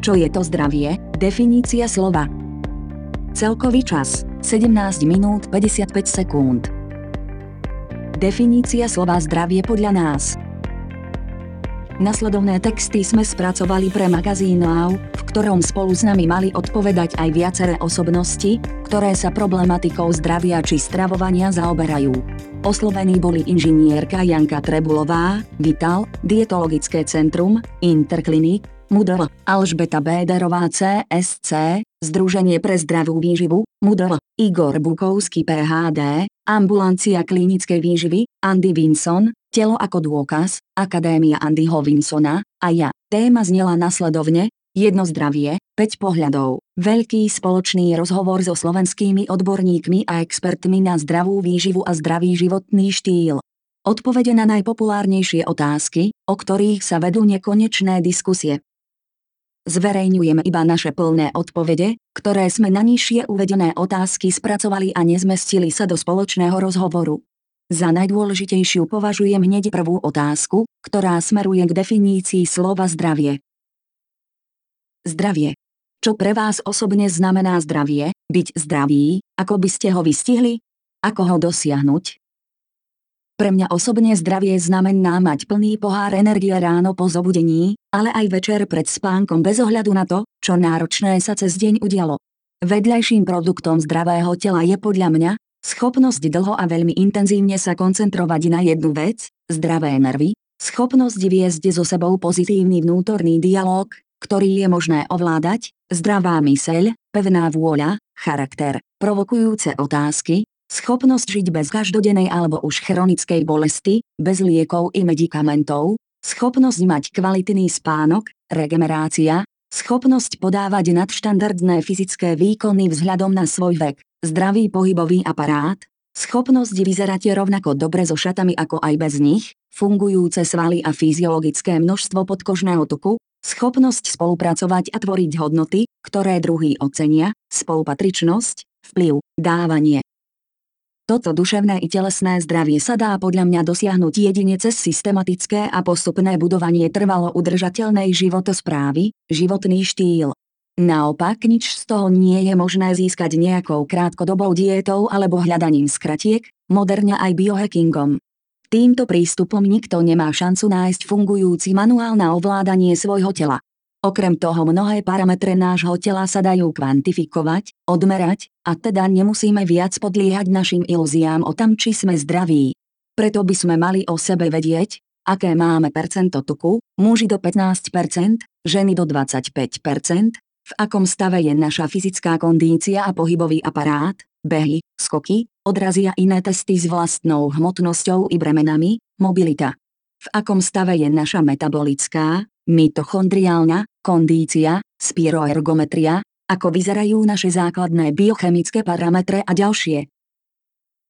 Čo je to zdravie? Definícia slova. Celkový čas 17 minút 55 sekúnd. Definícia slova zdravie podľa nás. Nasledovné texty sme spracovali pre magazín Now, v ktorom spolu s nami mali odpovedať aj viaceré osobnosti, ktoré sa problematikou zdravia či stravovania zaoberajú. Oslovení boli inžinierka Janka Trebulová, Vital, Dietologické centrum, Interklinik, MUDL, Alžbeta Béderová CSC, Združenie pre zdravú výživu, MUDL, Igor Bukovský PHD, Ambulancia klinickej výživy, Andy Vinson, Telo ako dôkaz, Akadémia Andyho Vinsona a ja. Téma znela nasledovne, jedno zdravie, 5 pohľadov. Veľký spoločný rozhovor so slovenskými odborníkmi a expertmi na zdravú výživu a zdravý životný štýl. Odpovede na najpopulárnejšie otázky, o ktorých sa vedú nekonečné diskusie. Zverejňujeme iba naše plné odpovede, ktoré sme na nižšie uvedené otázky spracovali a nezmestili sa do spoločného rozhovoru. Za najdôležitejšiu považujem hneď prvú otázku, ktorá smeruje k definícii slova zdravie. Zdravie. Čo pre vás osobne znamená zdravie, byť zdravý, ako by ste ho vystihli? Ako ho dosiahnuť? Pre mňa osobne zdravie znamená mať plný pohár energie ráno po zobudení, ale aj večer pred spánkom bez ohľadu na to, čo náročné sa cez deň udialo. Vedľajším produktom zdravého tela je podľa mňa, Schopnosť dlho a veľmi intenzívne sa koncentrovať na jednu vec, zdravé nervy, schopnosť viesť so sebou pozitívny vnútorný dialog, ktorý je možné ovládať, zdravá myseľ, pevná vôľa, charakter, provokujúce otázky, schopnosť žiť bez každodennej alebo už chronickej bolesti, bez liekov i medikamentov, schopnosť mať kvalitný spánok, regenerácia, schopnosť podávať nadštandardné fyzické výkony vzhľadom na svoj vek, zdravý pohybový aparát, schopnosť vyzerať rovnako dobre so šatami ako aj bez nich, fungujúce svaly a fyziologické množstvo podkožného tuku, schopnosť spolupracovať a tvoriť hodnoty, ktoré druhý ocenia, spolupatričnosť, vplyv, dávanie. Toto duševné i telesné zdravie sa dá podľa mňa dosiahnuť jedine cez systematické a postupné budovanie trvalo udržateľnej životosprávy, životný štýl, Naopak nič z toho nie je možné získať nejakou krátkodobou diétou alebo hľadaním skratiek, moderne aj biohackingom. Týmto prístupom nikto nemá šancu nájsť fungujúci manuál na ovládanie svojho tela. Okrem toho mnohé parametre nášho tela sa dajú kvantifikovať, odmerať, a teda nemusíme viac podliehať našim ilúziám o tom, či sme zdraví. Preto by sme mali o sebe vedieť, aké máme percento tuku, muži do 15%, ženy do 25%, v akom stave je naša fyzická kondícia a pohybový aparát, behy, skoky, odrazy a iné testy s vlastnou hmotnosťou i bremenami, mobilita. V akom stave je naša metabolická, mitochondriálna, kondícia, spiroergometria, ako vyzerajú naše základné biochemické parametre a ďalšie.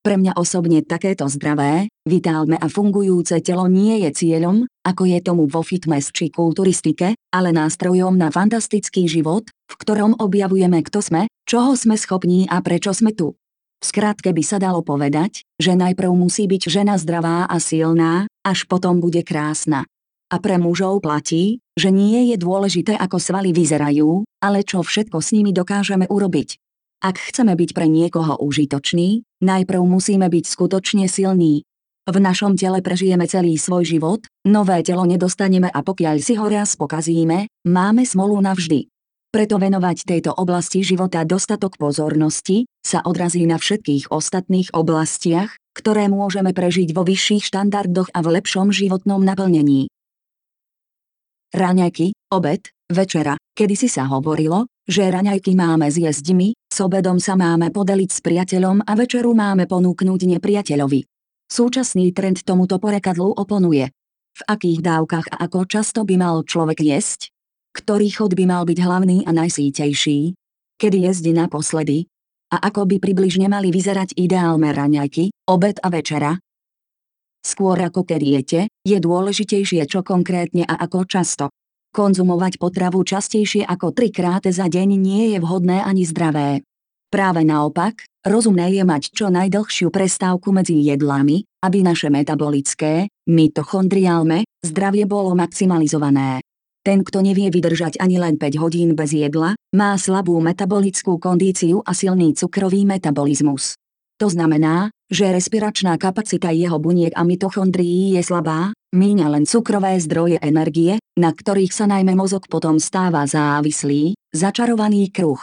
Pre mňa osobne takéto zdravé, vitálne a fungujúce telo nie je cieľom, ako je tomu vo fitness či kulturistike, ale nástrojom na fantastický život, v ktorom objavujeme kto sme, čoho sme schopní a prečo sme tu. V skratke by sa dalo povedať, že najprv musí byť žena zdravá a silná, až potom bude krásna. A pre mužov platí, že nie je dôležité ako svaly vyzerajú, ale čo všetko s nimi dokážeme urobiť. Ak chceme byť pre niekoho užitočný, najprv musíme byť skutočne silní. V našom tele prežijeme celý svoj život, nové telo nedostaneme a pokiaľ si ho raz pokazíme, máme smolu navždy. Preto venovať tejto oblasti života dostatok pozornosti sa odrazí na všetkých ostatných oblastiach, ktoré môžeme prežiť vo vyšších štandardoch a v lepšom životnom naplnení. Raňajky, obed, večera. Kedysi sa hovorilo, že raňajky máme zjesť my, s obedom sa máme podeliť s priateľom a večeru máme ponúknuť nepriateľovi. Súčasný trend tomuto porekadlu oponuje. V akých dávkach a ako často by mal človek jesť? Ktorý chod by mal byť hlavný a najsítejší? Kedy jesť naposledy? A ako by približne mali vyzerať ideálne raňajky, obed a večera? Skôr ako keď jete, je dôležitejšie čo konkrétne a ako často. Konzumovať potravu častejšie ako trikrát za deň nie je vhodné ani zdravé. Práve naopak, rozumné je mať čo najdlhšiu prestávku medzi jedlami, aby naše metabolické, mitochondriálne, zdravie bolo maximalizované. Ten, kto nevie vydržať ani len 5 hodín bez jedla, má slabú metabolickú kondíciu a silný cukrový metabolizmus. To znamená, že respiračná kapacita jeho buniek a mitochondrií je slabá, míňa len cukrové zdroje energie, na ktorých sa najmä mozog potom stáva závislý, začarovaný kruh.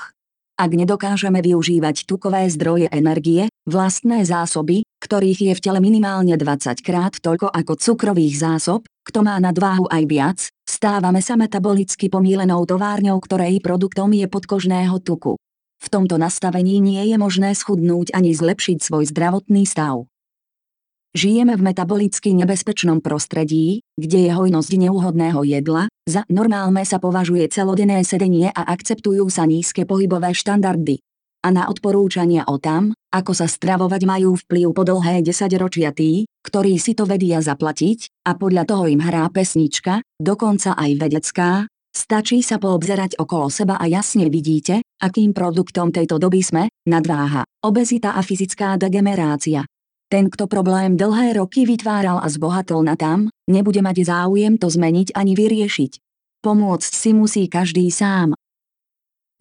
Ak nedokážeme využívať tukové zdroje energie, vlastné zásoby, ktorých je v tele minimálne 20 krát toľko ako cukrových zásob, kto má nadváhu aj viac, stávame sa metabolicky pomílenou továrňou, ktorej produktom je podkožného tuku. V tomto nastavení nie je možné schudnúť ani zlepšiť svoj zdravotný stav. Žijeme v metabolicky nebezpečnom prostredí, kde je hojnosť neúhodného jedla, za normálne sa považuje celodenné sedenie a akceptujú sa nízke pohybové štandardy. A na odporúčania o tam, ako sa stravovať majú vplyv po dlhé desaťročia tí, ktorí si to vedia zaplatiť, a podľa toho im hrá pesnička, dokonca aj vedecká, stačí sa poobzerať okolo seba a jasne vidíte, akým produktom tejto doby sme, nadváha, obezita a fyzická degenerácia. Ten, kto problém dlhé roky vytváral a zbohatol na tam, nebude mať záujem to zmeniť ani vyriešiť. Pomôcť si musí každý sám.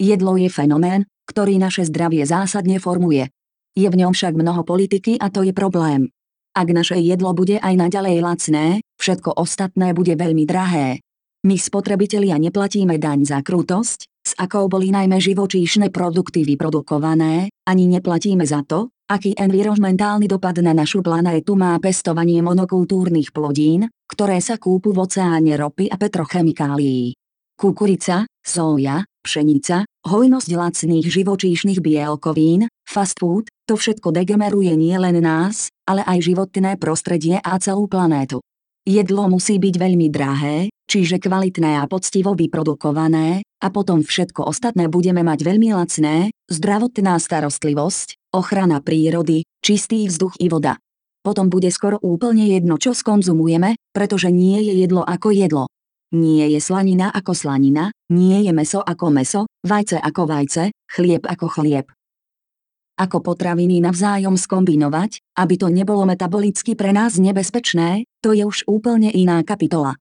Jedlo je fenomén, ktorý naše zdravie zásadne formuje. Je v ňom však mnoho politiky a to je problém. Ak naše jedlo bude aj naďalej lacné, všetko ostatné bude veľmi drahé. My spotrebitelia neplatíme daň za krutosť, s akou boli najmä živočíšne produkty vyprodukované, ani neplatíme za to, aký environmentálny dopad na našu planétu má pestovanie monokultúrnych plodín, ktoré sa kúpu v oceáne ropy a petrochemikálií. Kukurica, soja, pšenica, hojnosť lacných živočíšnych bielkovín, fast food, to všetko degeneruje nielen nás, ale aj životné prostredie a celú planétu. Jedlo musí byť veľmi drahé, čiže kvalitné a poctivo vyprodukované, a potom všetko ostatné budeme mať veľmi lacné, zdravotná starostlivosť, ochrana prírody, čistý vzduch i voda. Potom bude skoro úplne jedno, čo skonzumujeme, pretože nie je jedlo ako jedlo. Nie je slanina ako slanina, nie je meso ako meso, vajce ako vajce, chlieb ako chlieb ako potraviny navzájom skombinovať, aby to nebolo metabolicky pre nás nebezpečné, to je už úplne iná kapitola.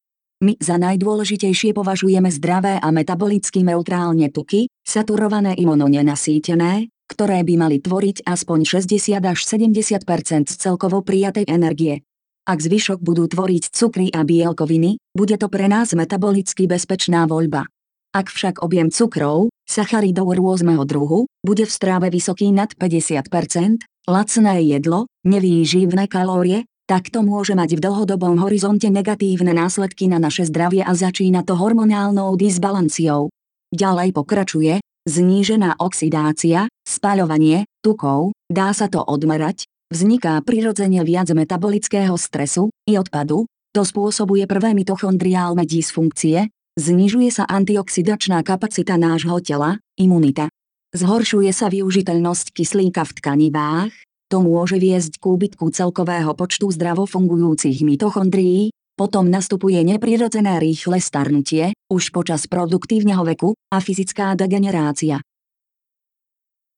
My za najdôležitejšie považujeme zdravé a metabolicky neutrálne tuky, saturované imunonenasýtené, ktoré by mali tvoriť aspoň 60 až 70 z celkovo prijatej energie. Ak zvyšok budú tvoriť cukry a bielkoviny, bude to pre nás metabolicky bezpečná voľba. Ak však objem cukrov, sacharidov rôzneho druhu, bude v stráve vysoký nad 50%, lacné jedlo, nevýživné kalórie, tak to môže mať v dlhodobom horizonte negatívne následky na naše zdravie a začína to hormonálnou disbalanciou. Ďalej pokračuje, znížená oxidácia, spaľovanie, tukov, dá sa to odmerať, vzniká prirodzene viac metabolického stresu i odpadu, to spôsobuje prvé mitochondriálne dysfunkcie, Znižuje sa antioxidačná kapacita nášho tela, imunita. Zhoršuje sa využiteľnosť kyslíka v tkanivách, to môže viesť k úbytku celkového počtu zdravo fungujúcich mitochondrií, potom nastupuje neprirodzené rýchle starnutie, už počas produktívneho veku, a fyzická degenerácia.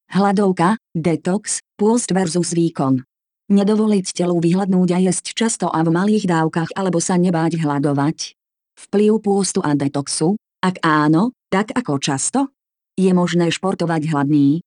Hladovka, detox, pôst versus výkon. Nedovoliť telu vyhľadnúť a jesť často a v malých dávkach alebo sa nebáť hľadovať, Vplyv pôstu a detoxu? Ak áno, tak ako často? Je možné športovať hladný?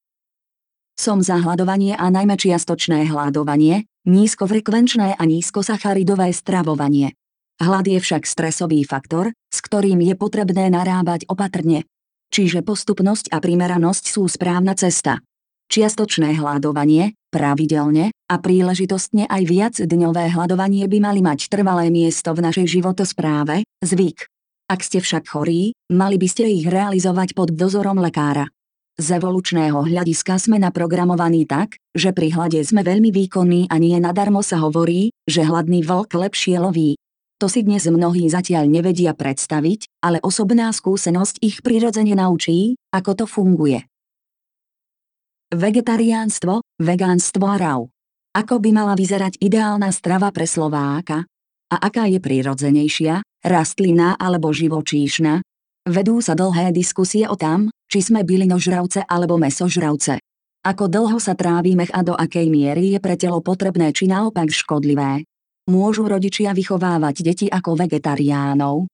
Som za hľadovanie a najmä čiastočné hľadovanie, nízkofrekvenčné a nízkosacharidové stravovanie. Hlad je však stresový faktor, s ktorým je potrebné narábať opatrne. Čiže postupnosť a primeranosť sú správna cesta. Čiastočné hľadovanie, pravidelne a príležitostne aj viac dňové hľadovanie by mali mať trvalé miesto v našej životospráve, zvyk. Ak ste však chorí, mali by ste ich realizovať pod dozorom lekára. Z evolučného hľadiska sme naprogramovaní tak, že pri hlade sme veľmi výkonní a nie nadarmo sa hovorí, že hladný vlk lepšie loví. To si dnes mnohí zatiaľ nevedia predstaviť, ale osobná skúsenosť ich prirodzene naučí, ako to funguje. Vegetariánstvo, vegánstvo a rau. Ako by mala vyzerať ideálna strava pre Slováka? A aká je prirodzenejšia, rastlina alebo živočíšna? Vedú sa dlhé diskusie o tam, či sme bylinožravce alebo mesožravce. Ako dlho sa trávime a do akej miery je pre telo potrebné či naopak škodlivé. Môžu rodičia vychovávať deti ako vegetariánov?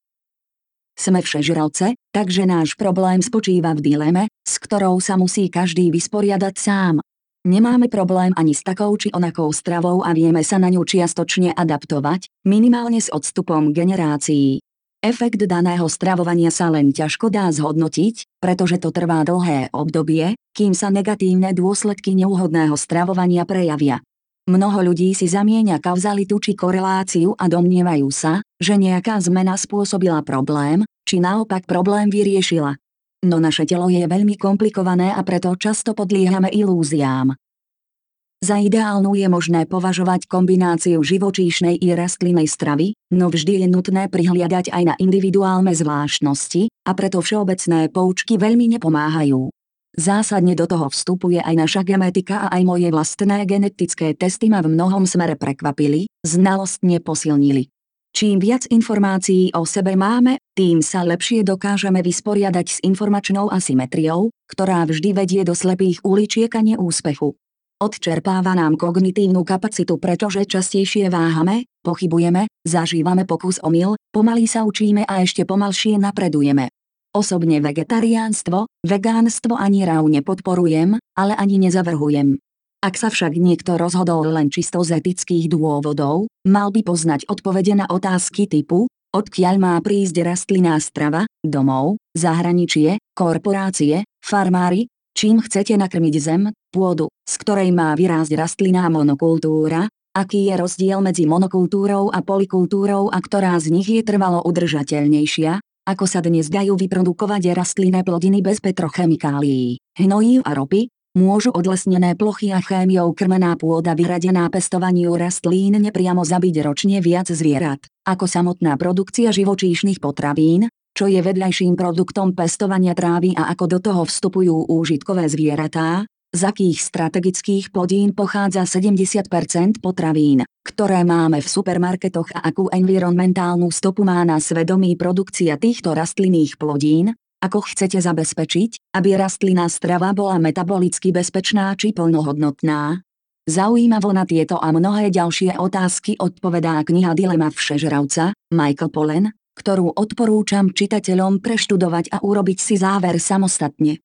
Sme všežravce, takže náš problém spočíva v dileme, s ktorou sa musí každý vysporiadať sám. Nemáme problém ani s takou či onakou stravou a vieme sa na ňu čiastočne adaptovať, minimálne s odstupom generácií. Efekt daného stravovania sa len ťažko dá zhodnotiť, pretože to trvá dlhé obdobie, kým sa negatívne dôsledky neúhodného stravovania prejavia. Mnoho ľudí si zamieňa kauzalitu či koreláciu a domnievajú sa, že nejaká zmena spôsobila problém, či naopak problém vyriešila. No naše telo je veľmi komplikované a preto často podliehame ilúziám. Za ideálnu je možné považovať kombináciu živočíšnej i rastlinnej stravy, no vždy je nutné prihliadať aj na individuálne zvláštnosti, a preto všeobecné poučky veľmi nepomáhajú. Zásadne do toho vstupuje aj naša genetika a aj moje vlastné genetické testy ma v mnohom smere prekvapili, znalostne posilnili. Čím viac informácií o sebe máme, tým sa lepšie dokážeme vysporiadať s informačnou asymetriou, ktorá vždy vedie do slepých uličiek a neúspechu. Odčerpáva nám kognitívnu kapacitu, pretože častejšie váhame, pochybujeme, zažívame pokus omyl, pomaly sa učíme a ešte pomalšie napredujeme. Osobne vegetariánstvo, vegánstvo ani rau nepodporujem, ale ani nezavrhujem. Ak sa však niekto rozhodol len čisto z etických dôvodov, mal by poznať odpovede na otázky typu, odkiaľ má prísť rastlinná strava, domov, zahraničie, korporácie, farmári, čím chcete nakrmiť zem, pôdu, z ktorej má vyrásť rastlinná monokultúra, aký je rozdiel medzi monokultúrou a polikultúrou a ktorá z nich je trvalo udržateľnejšia, ako sa dnes dajú vyprodukovať rastlinné plodiny bez petrochemikálií, hnojív a ropy, môžu odlesnené plochy a chémiou krmená pôda vyradená pestovaniu rastlín nepriamo zabiť ročne viac zvierat, ako samotná produkcia živočíšnych potravín, čo je vedľajším produktom pestovania trávy a ako do toho vstupujú úžitkové zvieratá, z akých strategických plodín pochádza 70% potravín, ktoré máme v supermarketoch a akú environmentálnu stopu má na svedomí produkcia týchto rastlinných plodín, ako chcete zabezpečiť, aby rastlinná strava bola metabolicky bezpečná či plnohodnotná? Zaujímavo na tieto a mnohé ďalšie otázky odpovedá kniha Dilema všežravca, Michael Pollen, ktorú odporúčam čitateľom preštudovať a urobiť si záver samostatne.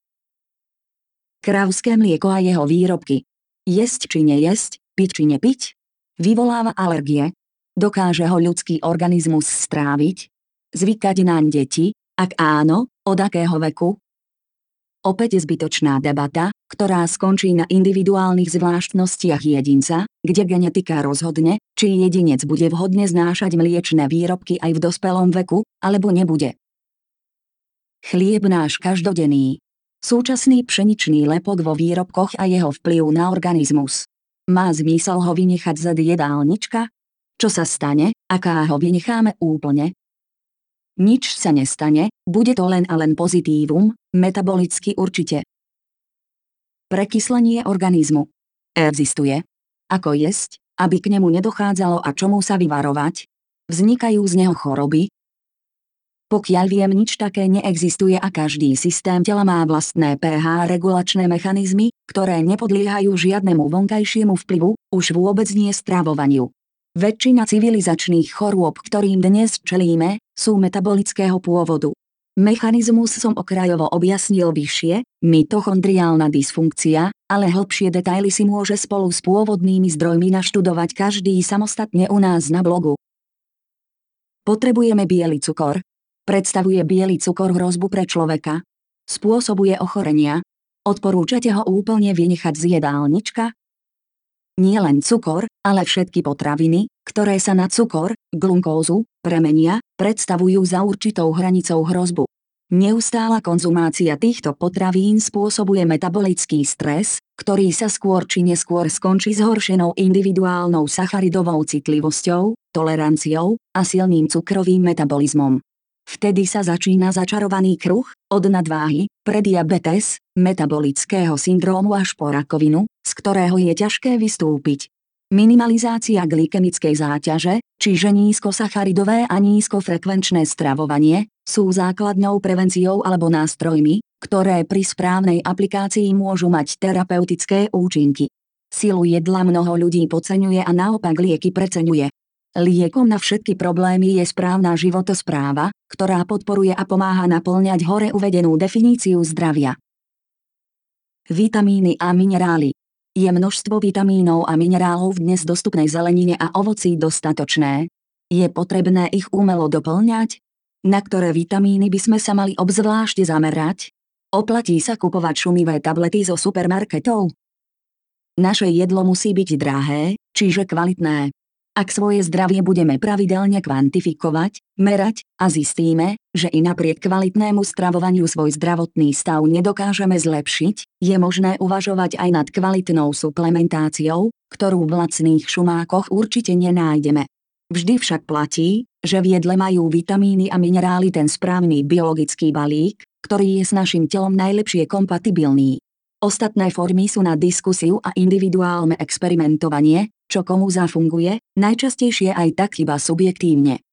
Kravské mlieko a jeho výrobky. Jesť či nejesť, piť či nepiť? Vyvoláva alergie? Dokáže ho ľudský organizmus stráviť? Zvykať naň deti? Ak áno, od akého veku? Opäť zbytočná debata, ktorá skončí na individuálnych zvláštnostiach jedinca, kde genetika rozhodne, či jedinec bude vhodne znášať mliečne výrobky aj v dospelom veku, alebo nebude. Chlieb náš každodenný, Súčasný pšeničný lepok vo výrobkoch a jeho vplyv na organizmus. Má zmysel ho vynechať z jedálnička? Čo sa stane, aká ho vynecháme úplne? Nič sa nestane, bude to len a len pozitívum, metabolicky určite. Prekyslenie organizmu. Existuje. Ako jesť, aby k nemu nedochádzalo a čomu sa vyvarovať? Vznikajú z neho choroby, pokiaľ viem, nič také neexistuje a každý systém tela má vlastné pH regulačné mechanizmy, ktoré nepodliehajú žiadnemu vonkajšiemu vplyvu, už vôbec nie stravovaniu. Väčšina civilizačných chorôb, ktorým dnes čelíme, sú metabolického pôvodu. Mechanizmus som okrajovo objasnil vyššie, mitochondriálna dysfunkcia, ale hĺbšie detaily si môže spolu s pôvodnými zdrojmi naštudovať každý samostatne u nás na blogu. Potrebujeme biely cukor, Predstavuje biely cukor hrozbu pre človeka. Spôsobuje ochorenia. Odporúčate ho úplne vynechať z jedálnička? Nie len cukor, ale všetky potraviny, ktoré sa na cukor, glukózu, premenia, predstavujú za určitou hranicou hrozbu. Neustála konzumácia týchto potravín spôsobuje metabolický stres, ktorý sa skôr či neskôr skončí zhoršenou individuálnou sacharidovou citlivosťou, toleranciou a silným cukrovým metabolizmom. Vtedy sa začína začarovaný kruh, od nadváhy, pre diabetes, metabolického syndrómu až po rakovinu, z ktorého je ťažké vystúpiť. Minimalizácia glykemickej záťaže, čiže nízkosacharidové a nízkofrekvenčné stravovanie, sú základnou prevenciou alebo nástrojmi, ktoré pri správnej aplikácii môžu mať terapeutické účinky. Silu jedla mnoho ľudí podceňuje a naopak lieky preceňuje. Liekom na všetky problémy je správna životospráva, ktorá podporuje a pomáha naplňať hore uvedenú definíciu zdravia. Vitamíny a minerály Je množstvo vitamínov a minerálov v dnes dostupnej zelenine a ovocí dostatočné? Je potrebné ich umelo doplňať? Na ktoré vitamíny by sme sa mali obzvlášť zamerať? Oplatí sa kupovať šumivé tablety zo supermarketov? Naše jedlo musí byť drahé, čiže kvalitné. Ak svoje zdravie budeme pravidelne kvantifikovať, merať a zistíme, že i napriek kvalitnému stravovaniu svoj zdravotný stav nedokážeme zlepšiť, je možné uvažovať aj nad kvalitnou suplementáciou, ktorú v lacných šumákoch určite nenájdeme. Vždy však platí, že v jedle majú vitamíny a minerály ten správny biologický balík, ktorý je s našim telom najlepšie kompatibilný. Ostatné formy sú na diskusiu a individuálne experimentovanie, čo komu zafunguje, najčastejšie aj tak iba subjektívne.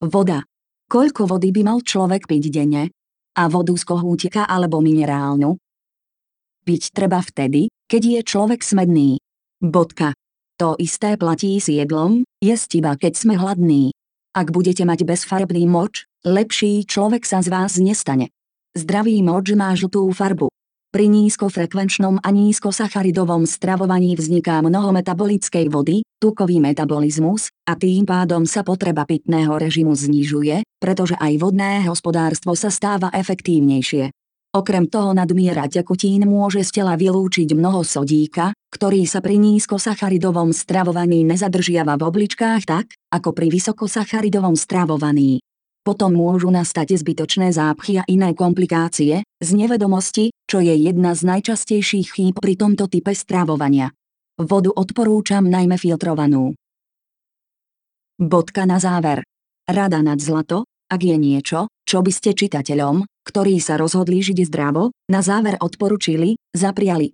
Voda. Koľko vody by mal človek piť denne? A vodu z kohútika alebo minerálnu? Piť treba vtedy, keď je človek smedný. Bodka. To isté platí s jedlom, jesť iba keď sme hladní. Ak budete mať bezfarbný moč, lepší človek sa z vás nestane. Zdravý moč má žltú farbu. Pri nízkofrekvenčnom a nízkosacharidovom stravovaní vzniká mnoho metabolickej vody, tukový metabolizmus, a tým pádom sa potreba pitného režimu znižuje, pretože aj vodné hospodárstvo sa stáva efektívnejšie. Okrem toho nadmiera tekutín môže z tela vylúčiť mnoho sodíka, ktorý sa pri nízkosacharidovom stravovaní nezadržiava v obličkách tak, ako pri vysokosacharidovom stravovaní. Potom môžu nastať zbytočné zápchy a iné komplikácie, z nevedomosti, čo je jedna z najčastejších chýb pri tomto type stravovania. Vodu odporúčam najmä filtrovanú. Bodka na záver. Rada nad zlato, ak je niečo, čo by ste čitateľom, ktorí sa rozhodli žiť zdravo, na záver odporučili, zapriali.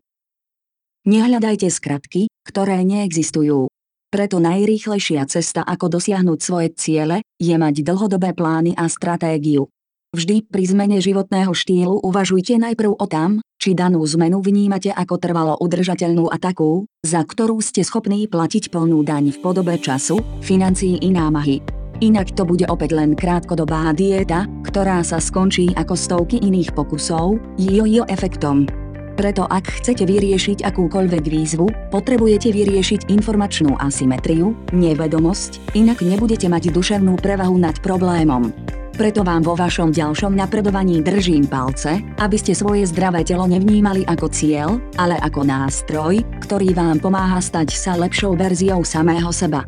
Nehľadajte skratky, ktoré neexistujú. Preto najrýchlejšia cesta ako dosiahnuť svoje ciele, je mať dlhodobé plány a stratégiu. Vždy pri zmene životného štýlu uvažujte najprv o tam, či danú zmenu vnímate ako trvalo udržateľnú a takú, za ktorú ste schopní platiť plnú daň v podobe času, financií i námahy. Inak to bude opäť len krátkodobá dieta, ktorá sa skončí ako stovky iných pokusov, jo-jo efektom. Preto ak chcete vyriešiť akúkoľvek výzvu, potrebujete vyriešiť informačnú asymetriu, nevedomosť, inak nebudete mať duševnú prevahu nad problémom. Preto vám vo vašom ďalšom napredovaní držím palce, aby ste svoje zdravé telo nevnímali ako cieľ, ale ako nástroj, ktorý vám pomáha stať sa lepšou verziou samého seba.